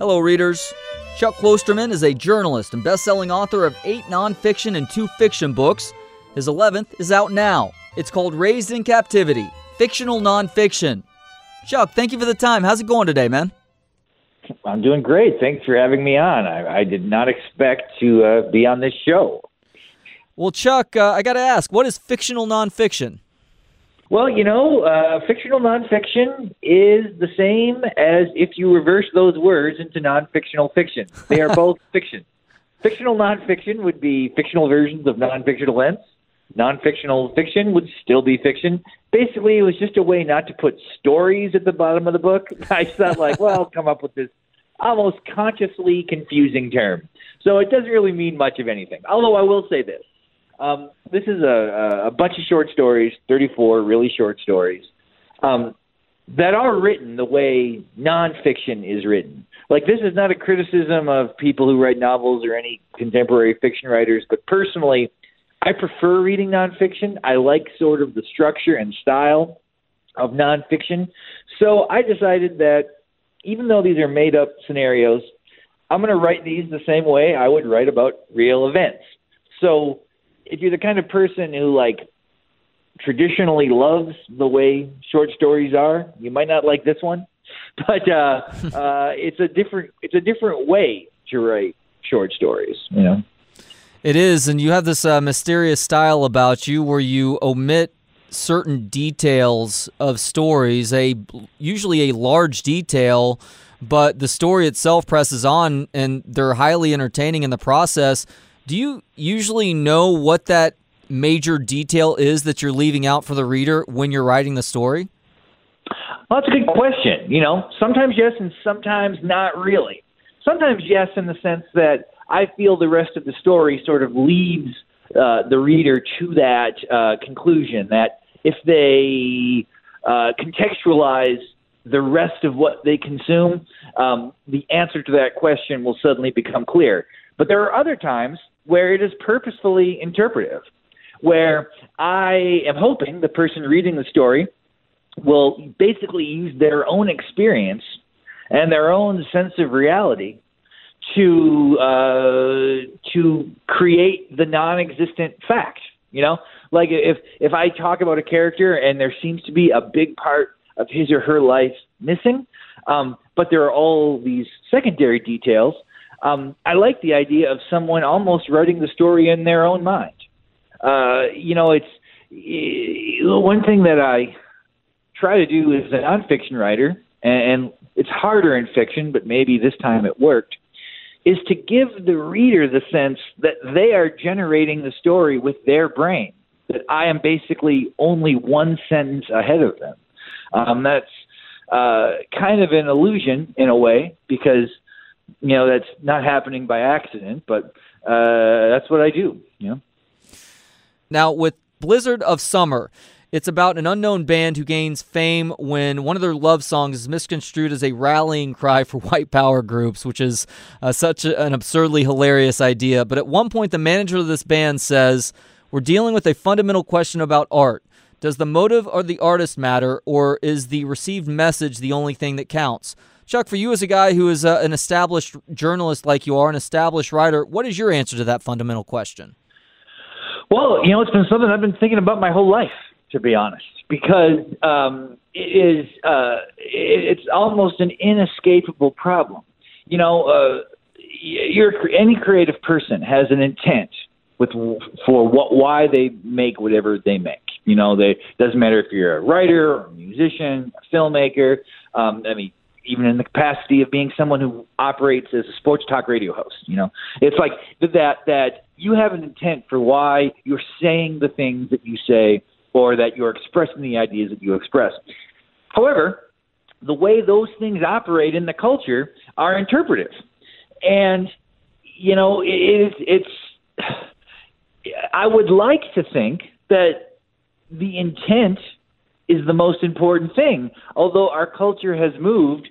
Hello, readers. Chuck Klosterman is a journalist and best-selling author of eight nonfiction and two fiction books. His 11th is out now. It's called Raised in Captivity, fictional nonfiction. Chuck, thank you for the time. How's it going today, man? I'm doing great. Thanks for having me on. I, I did not expect to uh, be on this show. Well, Chuck, uh, I got to ask, what is fictional nonfiction? Well, you know, uh, fictional nonfiction is the same as if you reverse those words into nonfictional fiction. They are both fiction. Fictional nonfiction would be fictional versions of nonfictional events. Nonfictional fiction would still be fiction. Basically, it was just a way not to put stories at the bottom of the book. I thought, like, well, I'll come up with this almost consciously confusing term. So it doesn't really mean much of anything. Although I will say this um, this is a, a bunch of short stories, 34 really short stories, um, that are written the way nonfiction is written. Like, this is not a criticism of people who write novels or any contemporary fiction writers, but personally, I prefer reading nonfiction. I like sort of the structure and style of nonfiction. So I decided that even though these are made up scenarios, I'm going to write these the same way I would write about real events. So if you're the kind of person who like traditionally loves the way short stories are, you might not like this one. But uh, uh, it's a different it's a different way to write short stories. You know. It is, and you have this uh, mysterious style about you where you omit certain details of stories, a usually a large detail, but the story itself presses on, and they're highly entertaining in the process. Do you usually know what that major detail is that you're leaving out for the reader when you're writing the story? Well, that's a good question. You know, sometimes yes, and sometimes not really. Sometimes yes, in the sense that I feel the rest of the story sort of leads uh, the reader to that uh, conclusion that if they uh, contextualize the rest of what they consume, um, the answer to that question will suddenly become clear. But there are other times where it is purposefully interpretive, where I am hoping the person reading the story will basically use their own experience and their own sense of reality to uh, to create the non-existent fact. You know, like if if I talk about a character and there seems to be a big part of his or her life missing, um, but there are all these secondary details um, I like the idea of someone almost writing the story in their own mind. Uh, you know, it's one thing that I try to do as a nonfiction writer, and it's harder in fiction, but maybe this time it worked, is to give the reader the sense that they are generating the story with their brain, that I am basically only one sentence ahead of them. Um, that's uh, kind of an illusion in a way because you know that's not happening by accident, but uh, that's what I do. You know. Now with Blizzard of Summer. It's about an unknown band who gains fame when one of their love songs is misconstrued as a rallying cry for white power groups, which is uh, such a, an absurdly hilarious idea. But at one point, the manager of this band says, We're dealing with a fundamental question about art. Does the motive or the artist matter, or is the received message the only thing that counts? Chuck, for you as a guy who is uh, an established journalist like you are, an established writer, what is your answer to that fundamental question? Well, you know, it's been something I've been thinking about my whole life, to be honest, because um, it is uh, it's almost an inescapable problem. You know, uh, you're any creative person has an intent with for what why they make whatever they make. You know, they doesn't matter if you're a writer or a musician, a filmmaker. Um, I mean, even in the capacity of being someone who operates as a sports talk radio host. You know, it's like that that you have an intent for why you're saying the things that you say or that you're expressing the ideas that you express. However, the way those things operate in the culture are interpretive, and you know, it, it's. I would like to think that the intent is the most important thing. Although our culture has moved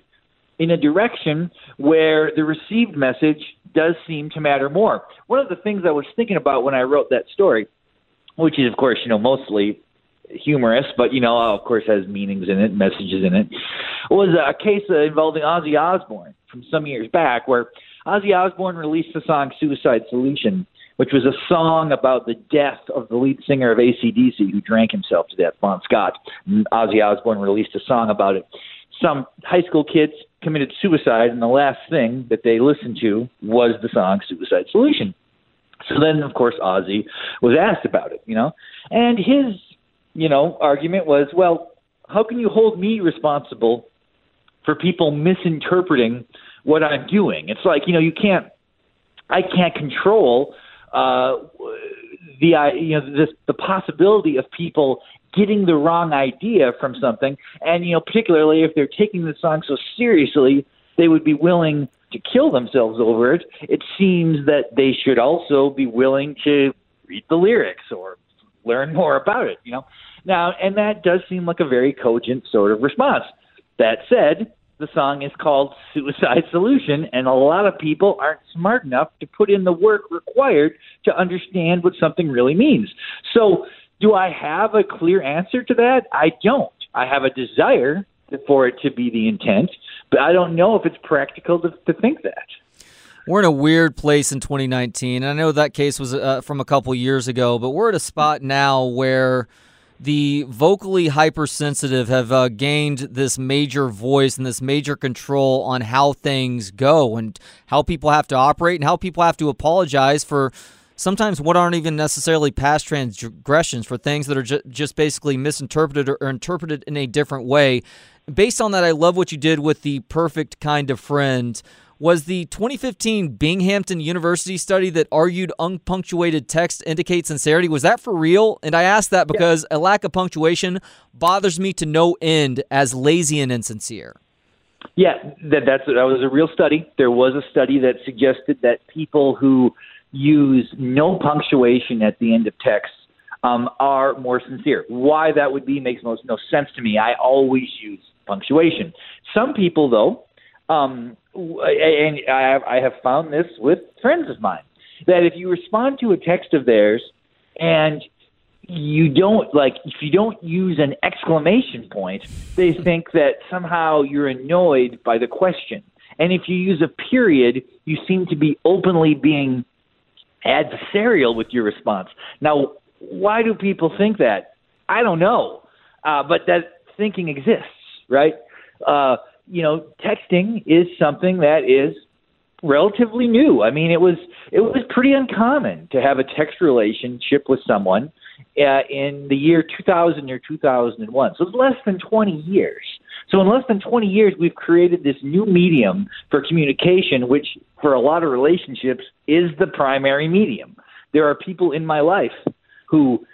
in a direction where the received message does seem to matter more. One of the things I was thinking about when I wrote that story, which is, of course, you know, mostly humorous, but you know, of course, has meanings in it, messages in it, was a case involving Ozzy Osbourne. from some years back where Ozzy Osbourne released the song Suicide Solution, which was a song about the death of the lead singer of ACDC who drank himself to death, Bon Scott. And Ozzy Osbourne released a song about it. Some high school kids committed suicide, and the last thing that they listened to was the song Suicide Solution. So then, of course, Ozzy was asked about it, you know, and his, you know, argument was, well, how can you hold me responsible for people misinterpreting what I'm doing? It's like, you know, you can't, I can't control uh, the, you know, this, the possibility of people getting the wrong idea from something, and you know, particularly if they're taking the song so seriously, they would be willing to kill themselves over it. It seems that they should also be willing to read the lyrics or learn more about it. You know, now, and that does seem like a very cogent sort of response. That said, the song is called Suicide Solution, and a lot of people aren't smart enough to put in the work required to understand what something really means. So, do I have a clear answer to that? I don't. I have a desire for it to be the intent, but I don't know if it's practical to, to think that. We're in a weird place in 2019. I know that case was uh, from a couple years ago, but we're at a spot now where the vocally hypersensitive have uh, gained this major voice and this major control on how things go and how people have to operate and how people have to apologize for sometimes what aren't even necessarily past transgressions for things that are ju- just basically misinterpreted or, or interpreted in a different way. Based on that, I love what you did with the perfect kind of friend. Was the 2015 Binghamton University study that argued unpunctuated text indicates sincerity? Was that for real? And I ask that because yeah. a lack of punctuation bothers me to no end as lazy and insincere. Yeah, that that's that was a real study. There was a study that suggested that people who use no punctuation at the end of texts um, are more sincere. Why that would be makes most no sense to me. I always use punctuation. Some people, though, um, and I have, I have found this with friends of mine, that if you respond to a text of theirs and you don't like if you don't use an exclamation point, they think that somehow you're annoyed by the question. And if you use a period, you seem to be openly being adversarial with your response. Now, why do people think that? I don't know, uh, but that thinking exists, right? Uh, you know, texting is something that is relatively new. I mean, it was it was pretty uncommon to have a text relationship with someone uh, in the year 2000 or 2001. So it's less than 20 years. So in less than 20 years, we've created this new medium for communication, which for a lot of relationships is the primary medium. There are people in my life who,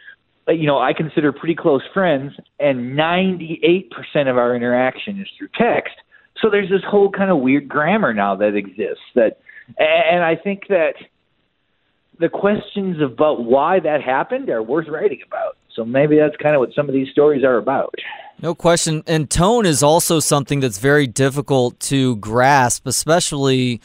Uh, you know, I consider pretty close friends, and 98% of our interaction is through text. So there's this whole kind of weird grammar now that exists that, and I think that the questions about why that happened are worth writing about. So maybe that's kind of what some of these stories are about. No question. And tone is also something that's very difficult to grasp, especially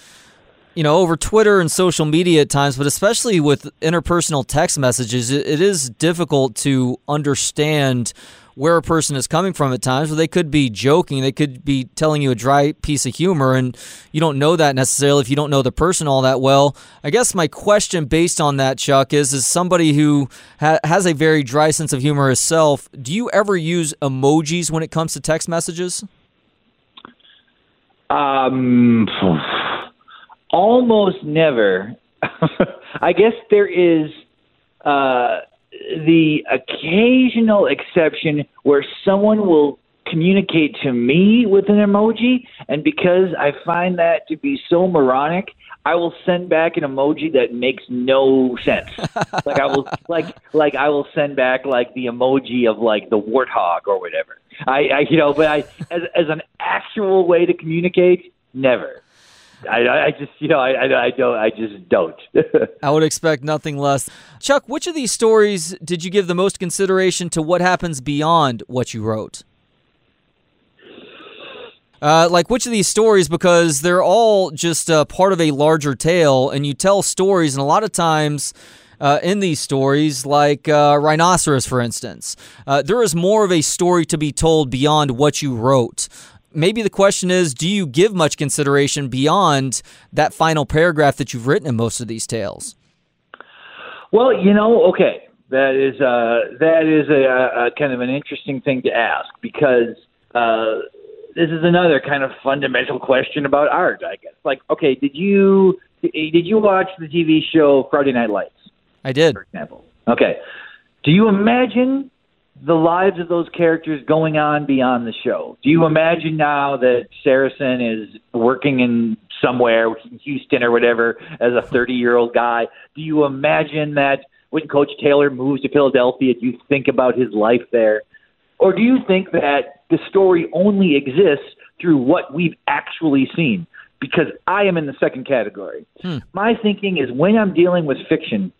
you know, over Twitter and social media at times, but especially with interpersonal text messages, it is difficult to understand where a person is coming from at times. Where they could be joking, they could be telling you a dry piece of humor, and you don't know that necessarily if you don't know the person all that well. I guess my question, based on that, Chuck, is: as somebody who ha- has a very dry sense of humor herself, do you ever use emojis when it comes to text messages? Um, almost never. I guess there is. Uh, the occasional exception where someone will communicate to me with an emoji, and because I find that to be so moronic, I will send back an emoji that makes no sense. like I will like like I will send back like the emoji of like the warthog or whatever. I, I you know, but I as as an actual way to communicate, never. I, I just, you know, I, I don't, I just don't. I would expect nothing less. Chuck, which of these stories did you give the most consideration to what happens beyond what you wrote? Uh, like which of these stories because they're all just uh, part of a larger tale and you tell stories and a lot of times uh, in these stories like uh, rhinoceros for instance uh, there is more of a story to be told beyond what you wrote maybe the question is do you give much consideration beyond that final paragraph that you've written in most of these tales? Well, you know, okay, that is uh, that is a, a kind of an interesting thing to ask because uh, this is another kind of fundamental question about art, I guess. Like, okay, did you did you watch the TV show Friday Night Lights? I did. For example. Okay. Do you imagine the lives of those characters going on beyond the show? Do you imagine now that Saracen is working in somewhere, in Houston or whatever, as a 30 year old guy? Do you imagine that when Coach Taylor moves to Philadelphia, do you think about his life there? Or do you think that the story only exists through what we've actually seen? Because I am in the second category. Hmm. My thinking is when I'm dealing with fiction,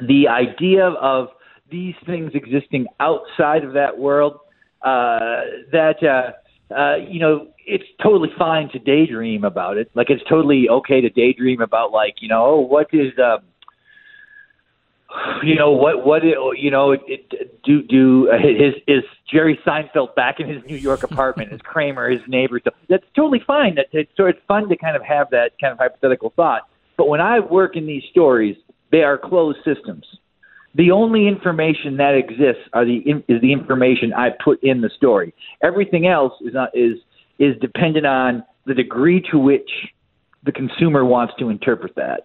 the idea of these things existing outside of that world, uh, that, uh, uh, you know, it's totally fine to daydream about it. Like, it's totally okay to daydream about, like, you know, oh, what is, uh, you know what what it, you know it, it, do do uh, his is Jerry Seinfeld back in his New York apartment is Kramer his neighbor so that's totally fine. That it's, so it's fun to kind of have that kind of hypothetical thought. But when I work in these stories they are closed systems the only information that exists are the is the information I put in the story. Everything else is not is is dependent on the degree to which the consumer wants to interpret that.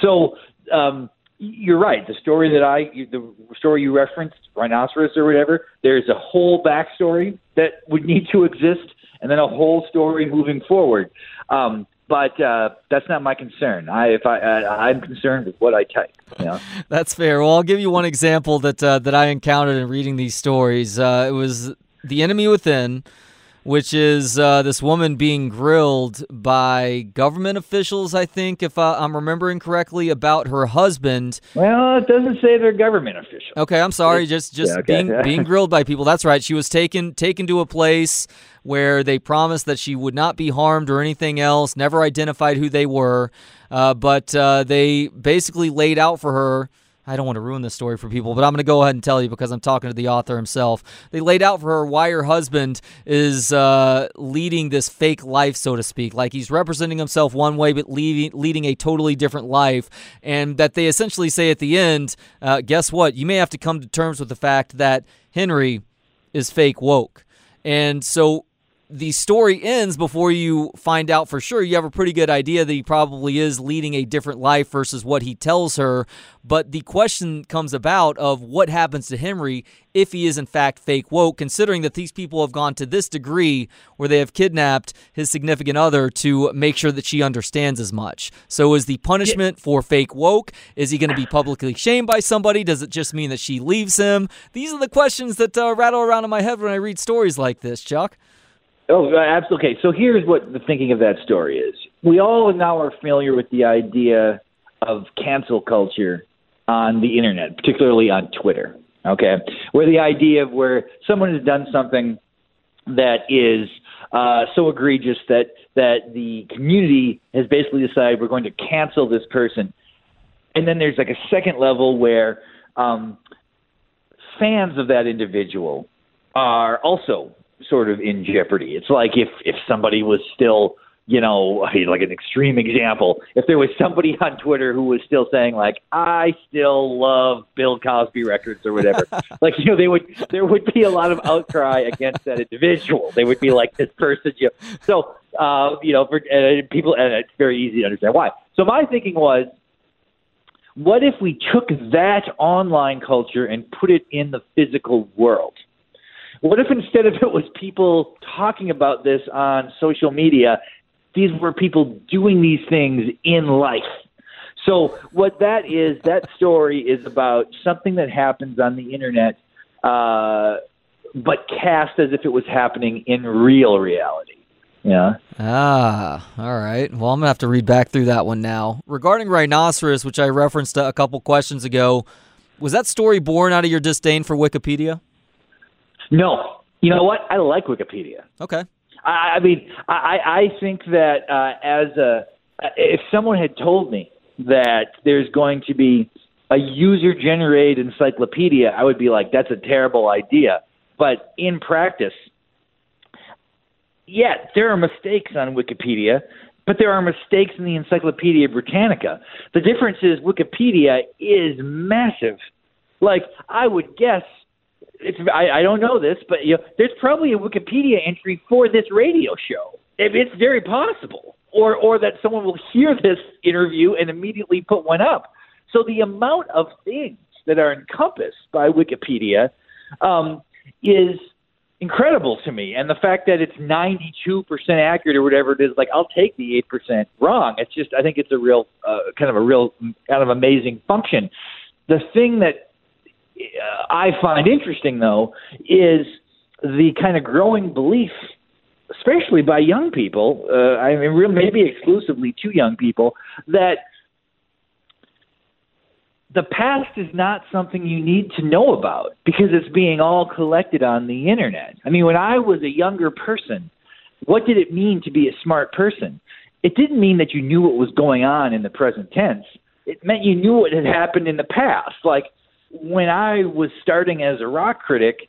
So um, you're right. The story that I the story you referenced, rhinoceros or whatever, there's a whole backstory that would need to exist, and then a whole story moving forward. Um, but uh, that's not my concern. I if I, I am concerned with what I type. You know? that's fair. Well, I'll give you one example that uh, that I encountered in reading these stories. Uh, it was the enemy within which is uh, this woman being grilled by government officials, I think, if uh, I'm remembering correctly, about her husband. Well, it doesn't say they're government officials. Okay, I'm sorry. Just just yeah, okay. being being grilled by people. That's right. She was taken taken to a place where they promised that she would not be harmed or anything else. Never identified who they were, uh, but uh, they basically laid out for her I don't want to ruin this story for people, but I'm going to go ahead and tell you because I'm talking to the author himself. They laid out for her why her husband is uh, leading this fake life, so to speak. Like he's representing himself one way, but leading, leading a totally different life. And that they essentially say at the end, uh, guess what? You may have to come to terms with the fact that Henry is fake woke. And so the story ends before you find out for sure. You have a pretty good idea that he probably is leading a different life versus what he tells her. But the question comes about of what happens to Henry if he is in fact fake woke, considering that these people have gone to this degree where they have kidnapped his significant other to make sure that she understands as much. So is the punishment for fake woke? Is he going to be publicly shamed by somebody? Does it just mean that she leaves him? These are the questions that uh, rattle around in my head when I read stories like this, Chuck. Oh, absolutely. Okay, so here's what the thinking of that story is. We all now are familiar with the idea of cancel culture on the internet, particularly on Twitter. Okay, where the idea of where someone has done something that is uh, so egregious that that the community has basically decided we're going to cancel this person, and then there's like a second level where um, fans of that individual are also sort of in jeopardy. It's like if if somebody was still, you know, like an extreme example, if there was somebody on Twitter who was still saying like I still love Bill Cosby records or whatever, like you know, they would there would be a lot of outcry against that individual. They would be like this person, you know. So uh, you know, for uh, people, and it's very easy to understand why. So my thinking was. What if we took that online culture and put it in the physical world? What if instead of it was people talking about this on social media, these were people doing these things in life? So what that is, that story is about something that happens on the internet, uh, but cast as if it was happening in real reality. Yeah. Ah, all right. Well, I'm gonna have to read back through that one now. Regarding rhinoceros, which I referenced a couple questions ago, was that story born out of your disdain for Wikipedia? No, you know what? I like Wikipedia. Okay. I, I mean, I, I think that uh, as a if someone had told me that there's going to be a user generated encyclopedia, I would be like, that's a terrible idea. But in practice, yeah, there are mistakes on Wikipedia, but there are mistakes in the Encyclopedia Britannica. The difference is Wikipedia is massive. Like I would guess, it's I, I don't know this, but you know, there's probably a Wikipedia entry for this radio show. It's very possible, or or that someone will hear this interview and immediately put one up. So the amount of things that are encompassed by Wikipedia um, is incredible to me. And the fact that it's 92% accurate or whatever it is, like I'll take the 8% wrong. It's just, I think it's a real, uh, kind of a real, kind of amazing function. The thing that I find interesting, though, is the kind of growing belief, especially by young people, uh, I mean, maybe exclusively to young people, that the past is not something you need to know about because it's being all collected on the internet. I mean, when I was a younger person, what did it mean to be a smart person? It didn't mean that you knew what was going on in the present tense. It meant you knew what had happened in the past. Like when I was starting as a rock critic,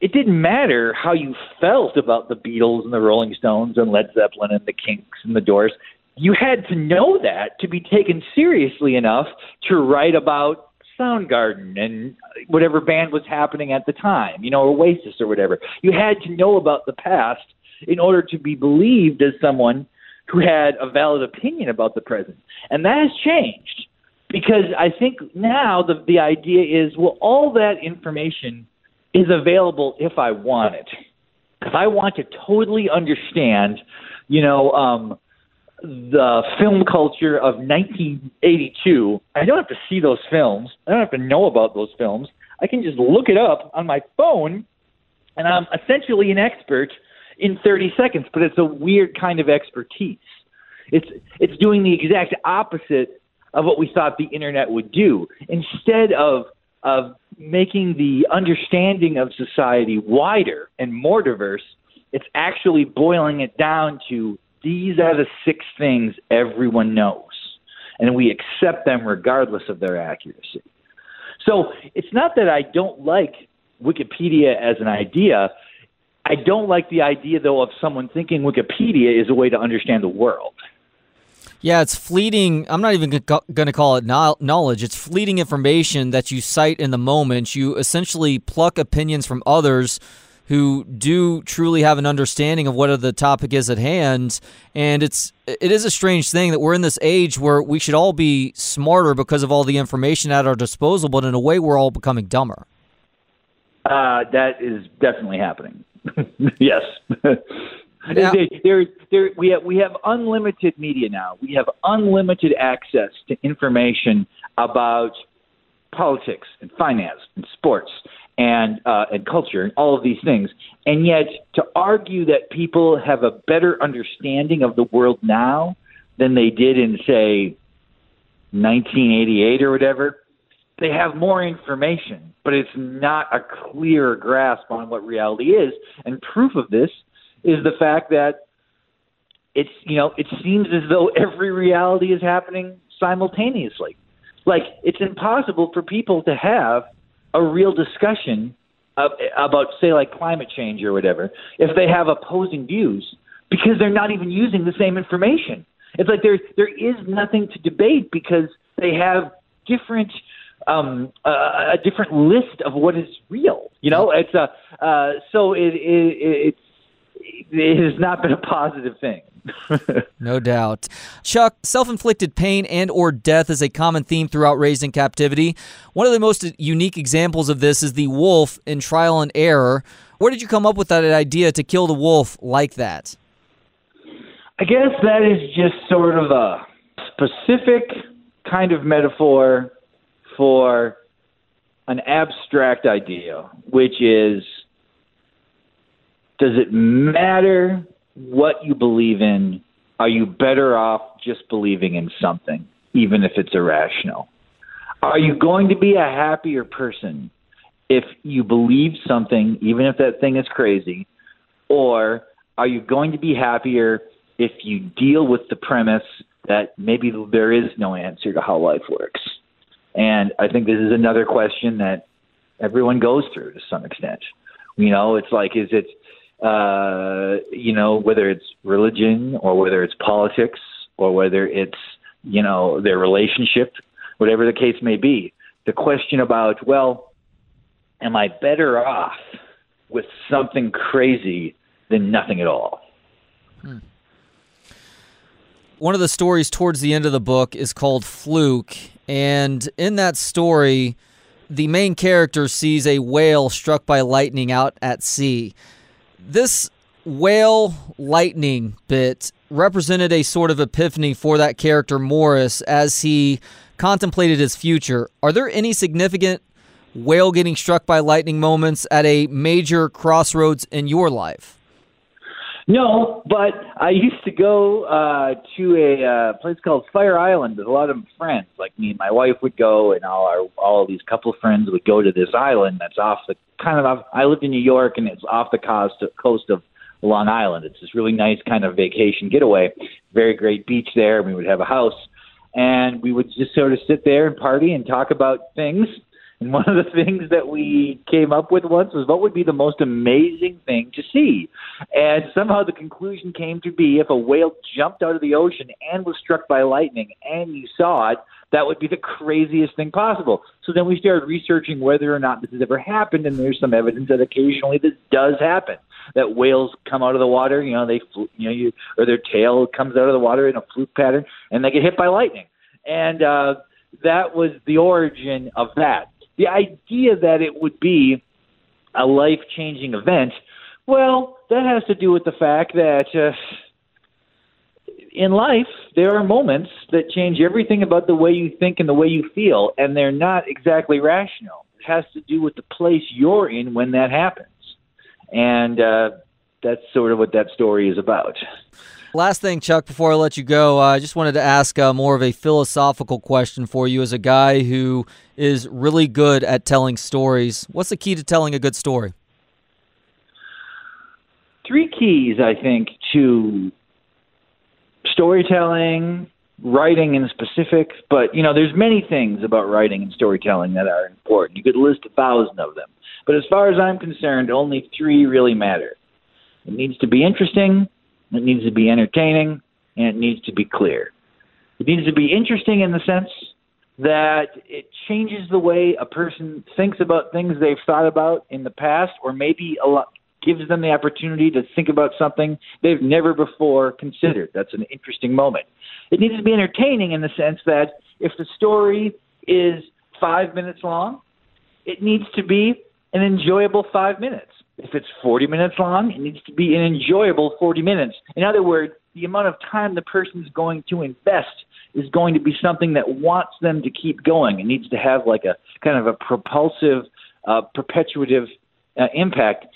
it didn't matter how you felt about the Beatles and the Rolling Stones and Led Zeppelin and the Kinks and the Doors you had to know that to be taken seriously enough to write about Soundgarden and whatever band was happening at the time, you know, Oasis or whatever. You had to know about the past in order to be believed as someone who had a valid opinion about the present. And that has changed because I think now the the idea is well all that information is available if I want it. If I want to totally understand, you know, um the film culture of 1982. I don't have to see those films. I don't have to know about those films. I can just look it up on my phone, and I'm essentially an expert in 30 seconds. But it's a weird kind of expertise. It's it's doing the exact opposite of what we thought the internet would do. Instead of of making the understanding of society wider and more diverse, it's actually boiling it down to these are the six things everyone knows, and we accept them regardless of their accuracy. So it's not that I don't like Wikipedia as an idea. I don't like the idea, though, of someone thinking Wikipedia is a way to understand the world. Yeah, it's fleeting. I'm not even going to call it knowledge. It's fleeting information that you cite in the moment. You essentially pluck opinions from others who do truly have an understanding of what the topic is at hand. And it's it is a strange thing that we're in this age where we should all be smarter because of all the information at our disposal, but in a way we're all becoming dumber. Uh, that is definitely happening. yes. Now, there, there, we have we have unlimited media now. We have unlimited access to information about politics and finance and sports and uh, and culture and all of these things. And yet, to argue that people have a better understanding of the world now than they did in say 1988 or whatever, they have more information, but it's not a clear grasp on what reality is. And proof of this is the fact that it's you know it seems as though every reality is happening simultaneously. Like it's impossible for people to have a real discussion of, about, say, like climate change or whatever, if they have opposing views, because they're not even using the same information. It's like there there is nothing to debate because they have different um, uh, a different list of what is real. You know, it's a uh, so it, it, it it has not been a positive thing. no doubt. Chuck, self-inflicted pain and or death is a common theme throughout Raised in Captivity. One of the most unique examples of this is the wolf in Trial and Error. Where did you come up with that idea to kill the wolf like that? I guess that is just sort of a specific kind of metaphor for an abstract idea, which is does it matter what you believe in, are you better off just believing in something, even if it's irrational? Are you going to be a happier person if you believe something, even if that thing is crazy? Or are you going to be happier if you deal with the premise that maybe there is no answer to how life works? And I think this is another question that everyone goes through to some extent. You know, it's like, is it uh, you know, whether it's religion or whether it's politics or whether it's, you know, their relationship, whatever the case may be. The question about, well, am I better off with something crazy than nothing at all? Hmm. One of the stories towards the end of the book is called Fluke. And in that story, the main character sees a whale struck by lightning out at sea. This whale lightning bit represented a sort of epiphany for that character Morris as he contemplated his future. Are there any significant whale getting struck by lightning moments at a major crossroads in your life? No, but I used to go uh, to a uh, place called Fire Island with a lot of friends. Like me and my wife would go, and all our all these couple friends would go to this island that's off the kind of off. I lived in New York, and it's off the coast of, coast of Long Island. It's this really nice kind of vacation getaway. Very great beach there. We would have a house, and we would just sort of sit there and party and talk about things and one of the things that we came up with once was what would be the most amazing thing to see. And somehow the conclusion came to be if a whale jumped out of the ocean and was struck by lightning and you saw it, that would be the craziest thing possible. So then we started researching whether or not this has ever happened, and there's some evidence that occasionally this does happen. That whales come out of the water, you know, they, you know, you or their tail comes out of the water in a fluke pattern, and they get hit by lightning. And uh, that was the origin of that the idea that it would be a life changing event, well, that has to do with the fact that uh, in life, there are moments that change everything about the way you think and the way you feel, and they're not exactly rational. It has to do with the place you're in when that happens. And uh, that's sort of what that story is about. Last thing, Chuck, before I let you go, uh, I just wanted to ask uh, more of a philosophical question for you as a guy who is really good at telling stories. What's the key to telling a good story? Three keys, I think, to storytelling, writing in specific, but you know, there's many things about writing and storytelling that are important. You could list a thousand of them. But as far as I'm concerned, only three really matter. It needs to be interesting, it needs to be entertaining, and it needs to be clear. It needs to be interesting in the sense that it changes the way a person thinks about things they've thought about in the past, or maybe a lot, gives them the opportunity to think about something they've never before considered. That's an interesting moment. It needs to be entertaining in the sense that if the story is five minutes long, it needs to be an enjoyable five minutes. If it's 40 minutes long, it needs to be an enjoyable 40 minutes. In other words, the amount of time the person is going to invest is going to be something that wants them to keep going. It needs to have like a kind of a propulsive, uh, perpetuative uh, impact,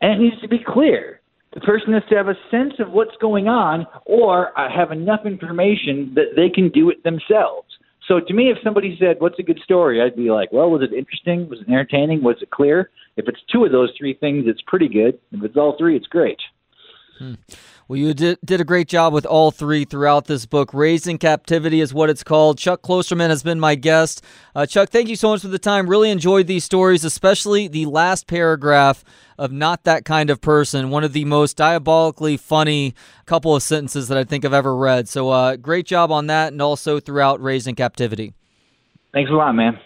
and it needs to be clear. The person has to have a sense of what's going on, or uh, have enough information that they can do it themselves. So to me, if somebody said, "What's a good story?" I'd be like, "Well, was it interesting? Was it entertaining? Was it clear?" If it's two of those three things, it's pretty good. If it's all three, it's great. Hmm. Well, you did, did a great job with all three throughout this book. Raised in Captivity is what it's called. Chuck Klosterman has been my guest. Uh, Chuck, thank you so much for the time. Really enjoyed these stories, especially the last paragraph of Not That Kind of Person, one of the most diabolically funny couple of sentences that I think I've ever read. So, uh, great job on that and also throughout Raised in Captivity. Thanks a lot, man.